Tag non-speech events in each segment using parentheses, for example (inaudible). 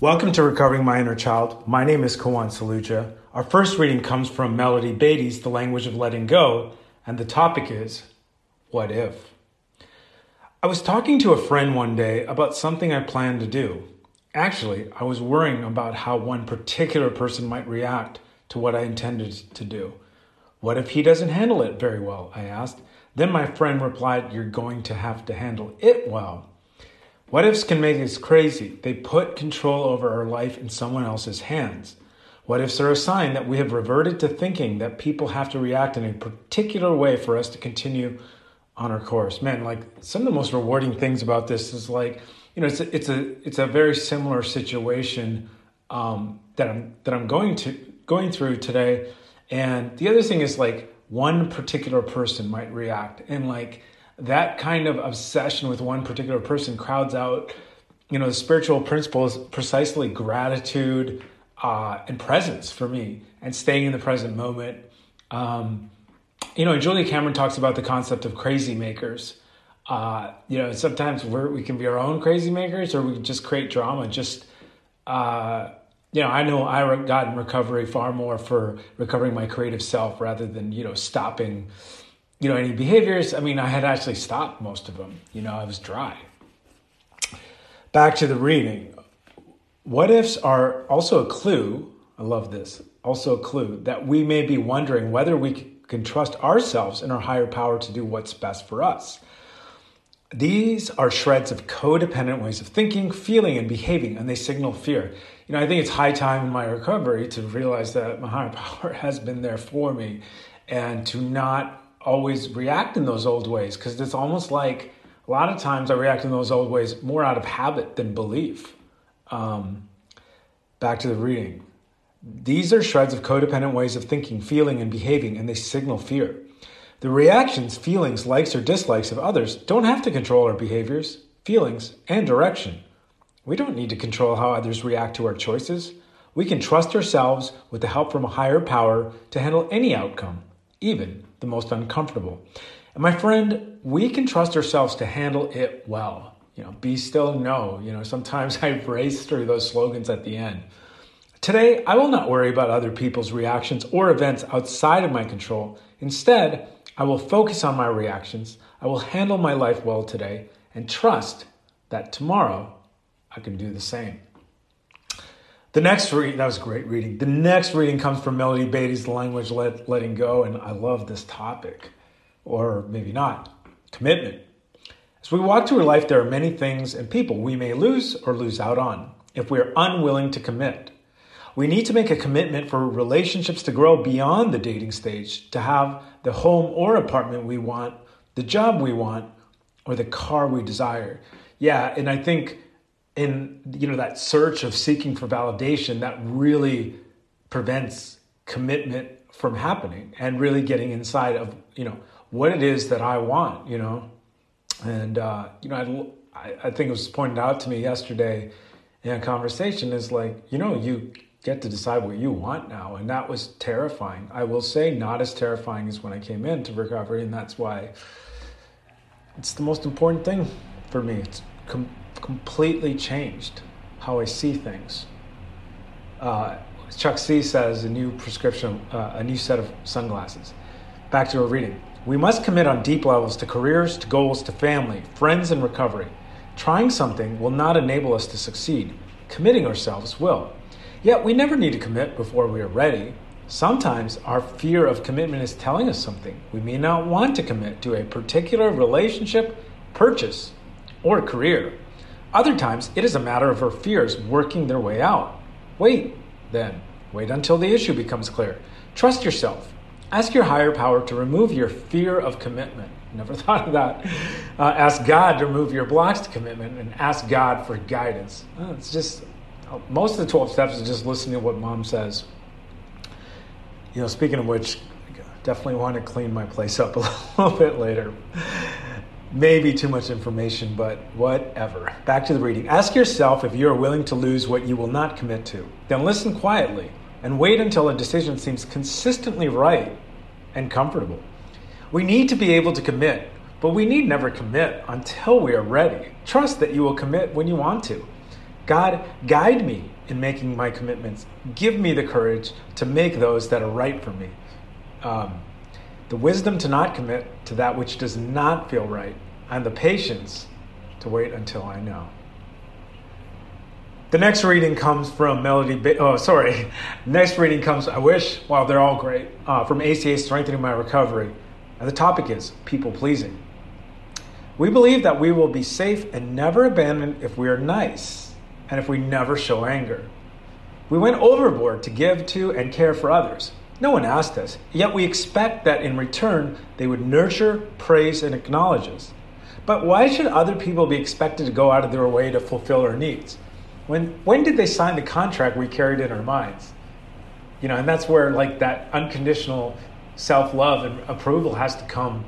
Welcome to Recovering My Inner Child. My name is Kawan Saluja. Our first reading comes from Melody Beattie's The Language of Letting Go, and the topic is What If? I was talking to a friend one day about something I planned to do. Actually, I was worrying about how one particular person might react to what I intended to do. What if he doesn't handle it very well? I asked. Then my friend replied, You're going to have to handle it well. What ifs can make us crazy. They put control over our life in someone else's hands. What ifs are a sign that we have reverted to thinking that people have to react in a particular way for us to continue on our course. Man, like some of the most rewarding things about this is like, you know, it's a, it's a it's a very similar situation um, that I'm that I'm going to going through today. And the other thing is like one particular person might react, and like that kind of obsession with one particular person crowds out you know the spiritual principles precisely gratitude uh, and presence for me and staying in the present moment. Um, you know julia cameron talks about the concept of crazy makers. Uh, you know sometimes we we can be our own crazy makers or we can just create drama. Just uh, you know i know i got in recovery far more for recovering my creative self rather than you know stopping you know, any behaviors. I mean, I had actually stopped most of them. You know, I was dry. Back to the reading. What ifs are also a clue. I love this. Also, a clue that we may be wondering whether we can trust ourselves and our higher power to do what's best for us. These are shreds of codependent ways of thinking, feeling, and behaving, and they signal fear. You know, I think it's high time in my recovery to realize that my higher (laughs) power has been there for me and to not always react in those old ways because it's almost like a lot of times I react in those old ways more out of habit than belief. Um, back to the reading. These are shreds of codependent ways of thinking, feeling, and behaving, and they signal fear. The reactions, feelings, likes, or dislikes of others don't have to control our behaviors, feelings, and direction. We don't need to control how others react to our choices. We can trust ourselves with the help from a higher power to handle any outcome, even the most uncomfortable. And my friend, we can trust ourselves to handle it well. You know, be still know. You know, sometimes (laughs) I race through those slogans at the end. Today, I will not worry about other people's reactions or events outside of my control. Instead, I will focus on my reactions. I will handle my life well today and trust that tomorrow I can do the same. The next reading, that was great reading. The next reading comes from Melody Beattie's Language Let, Letting Go, and I love this topic, or maybe not commitment. As we walk through life, there are many things and people we may lose or lose out on if we are unwilling to commit. We need to make a commitment for relationships to grow beyond the dating stage, to have the home or apartment we want, the job we want, or the car we desire. Yeah, and I think in you know that search of seeking for validation that really prevents commitment from happening and really getting inside of you know what it is that I want you know? And uh, you know I, I think it was pointed out to me yesterday in a conversation is like you know you get to decide what you want now. And that was terrifying. I will say not as terrifying as when I came into recovery. And that's why it's the most important thing for me. It's com- completely changed how I see things. Uh, Chuck C says a new prescription, uh, a new set of sunglasses. Back to our reading. We must commit on deep levels to careers, to goals, to family, friends, and recovery. Trying something will not enable us to succeed. Committing ourselves will. Yet we never need to commit before we are ready. Sometimes our fear of commitment is telling us something. We may not want to commit to a particular relationship, purchase, or career. Other times, it is a matter of our fears working their way out. Wait, then. Wait until the issue becomes clear. Trust yourself. Ask your higher power to remove your fear of commitment. (laughs) Never thought of that. Uh, ask God to remove your blocks to commitment and ask God for guidance. Uh, it's just, most of the 12 steps is just listening to what mom says. You know, speaking of which, I definitely want to clean my place up (laughs) a little bit later. Maybe too much information, but whatever. Back to the reading. Ask yourself if you are willing to lose what you will not commit to. Then listen quietly and wait until a decision seems consistently right and comfortable. We need to be able to commit, but we need never commit until we are ready. Trust that you will commit when you want to. God, guide me in making my commitments. Give me the courage to make those that are right for me. Um, the wisdom to not commit to that which does not feel right, and the patience to wait until I know. The next reading comes from Melody. Ba- oh, sorry. (laughs) Next reading comes. I wish. Wow, they're all great. Uh, from ACA Strengthening My Recovery, and the topic is people pleasing. We believe that we will be safe and never abandoned if we are nice and if we never show anger. We went overboard to give to and care for others. No one asked us, yet we expect that in return they would nurture, praise, and acknowledge us. But why should other people be expected to go out of their way to fulfill our needs? When, when did they sign the contract we carried in our minds? You know, and that's where like that unconditional self-love and approval has to come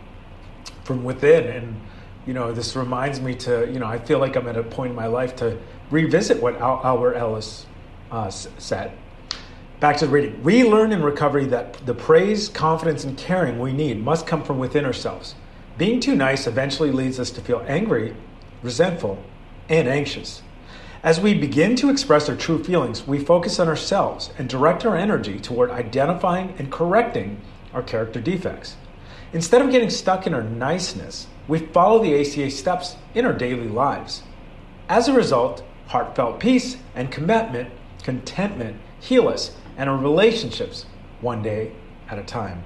from within. And, you know, this reminds me to, you know, I feel like I'm at a point in my life to revisit what Albert Ellis uh, said. Back to the reading. We learn in recovery that the praise, confidence, and caring we need must come from within ourselves. Being too nice eventually leads us to feel angry, resentful, and anxious. As we begin to express our true feelings, we focus on ourselves and direct our energy toward identifying and correcting our character defects. Instead of getting stuck in our niceness, we follow the ACA steps in our daily lives. As a result, heartfelt peace and commitment, contentment heal us and our relationships one day at a time.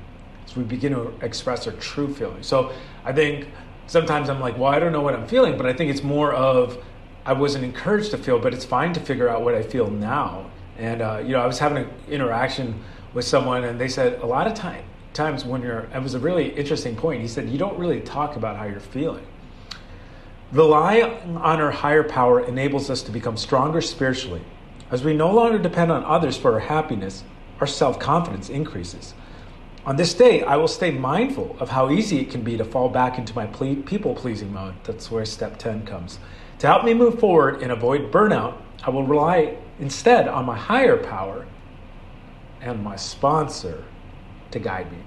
So we begin to express our true feelings. So I think sometimes I'm like, well, I don't know what I'm feeling, but I think it's more of I wasn't encouraged to feel, but it's fine to figure out what I feel now. And uh, you know, I was having an interaction with someone, and they said a lot of time, times when you're. It was a really interesting point. He said you don't really talk about how you're feeling. Rely on our higher power enables us to become stronger spiritually. As we no longer depend on others for our happiness, our self confidence increases. On this day, I will stay mindful of how easy it can be to fall back into my ple- people pleasing mode. That's where step 10 comes. To help me move forward and avoid burnout, I will rely instead on my higher power and my sponsor to guide me.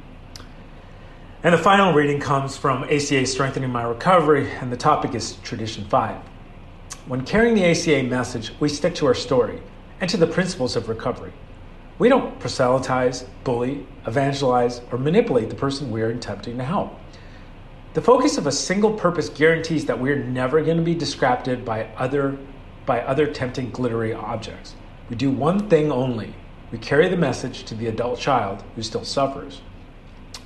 And the final reading comes from ACA Strengthening My Recovery, and the topic is Tradition 5. When carrying the ACA message, we stick to our story and to the principles of recovery. We don't proselytize, bully, evangelize, or manipulate the person we are attempting to help. The focus of a single purpose guarantees that we're never going to be distracted by other, by other tempting glittery objects. We do one thing only we carry the message to the adult child who still suffers.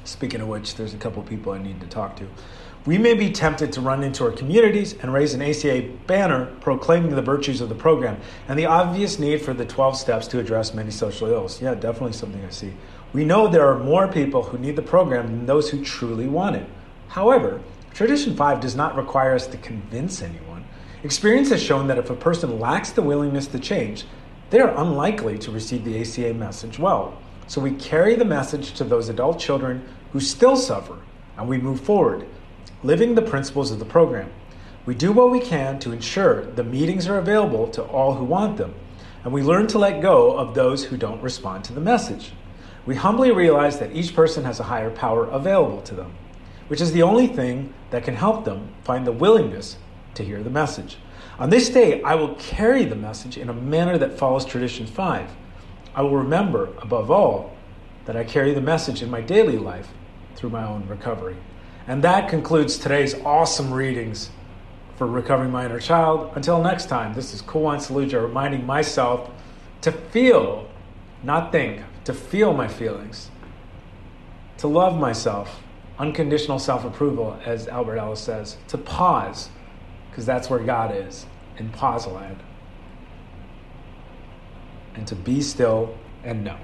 Speaking of which, there's a couple people I need to talk to. We may be tempted to run into our communities and raise an ACA banner proclaiming the virtues of the program and the obvious need for the 12 steps to address many social ills. Yeah, definitely something I see. We know there are more people who need the program than those who truly want it. However, Tradition 5 does not require us to convince anyone. Experience has shown that if a person lacks the willingness to change, they are unlikely to receive the ACA message well. So we carry the message to those adult children who still suffer, and we move forward, living the principles of the program. We do what we can to ensure the meetings are available to all who want them, and we learn to let go of those who don't respond to the message. We humbly realize that each person has a higher power available to them, which is the only thing that can help them find the willingness to hear the message. On this day, I will carry the message in a manner that follows Tradition 5 I will remember, above all, that I carry the message in my daily life through my own recovery. And that concludes today's awesome readings for Recovering My Inner Child. Until next time, this is Kuwan Saluja reminding myself to feel, not think, to feel my feelings, to love myself, unconditional self approval, as Albert Ellis says, to pause, because that's where God is, in pause land and to be still and know.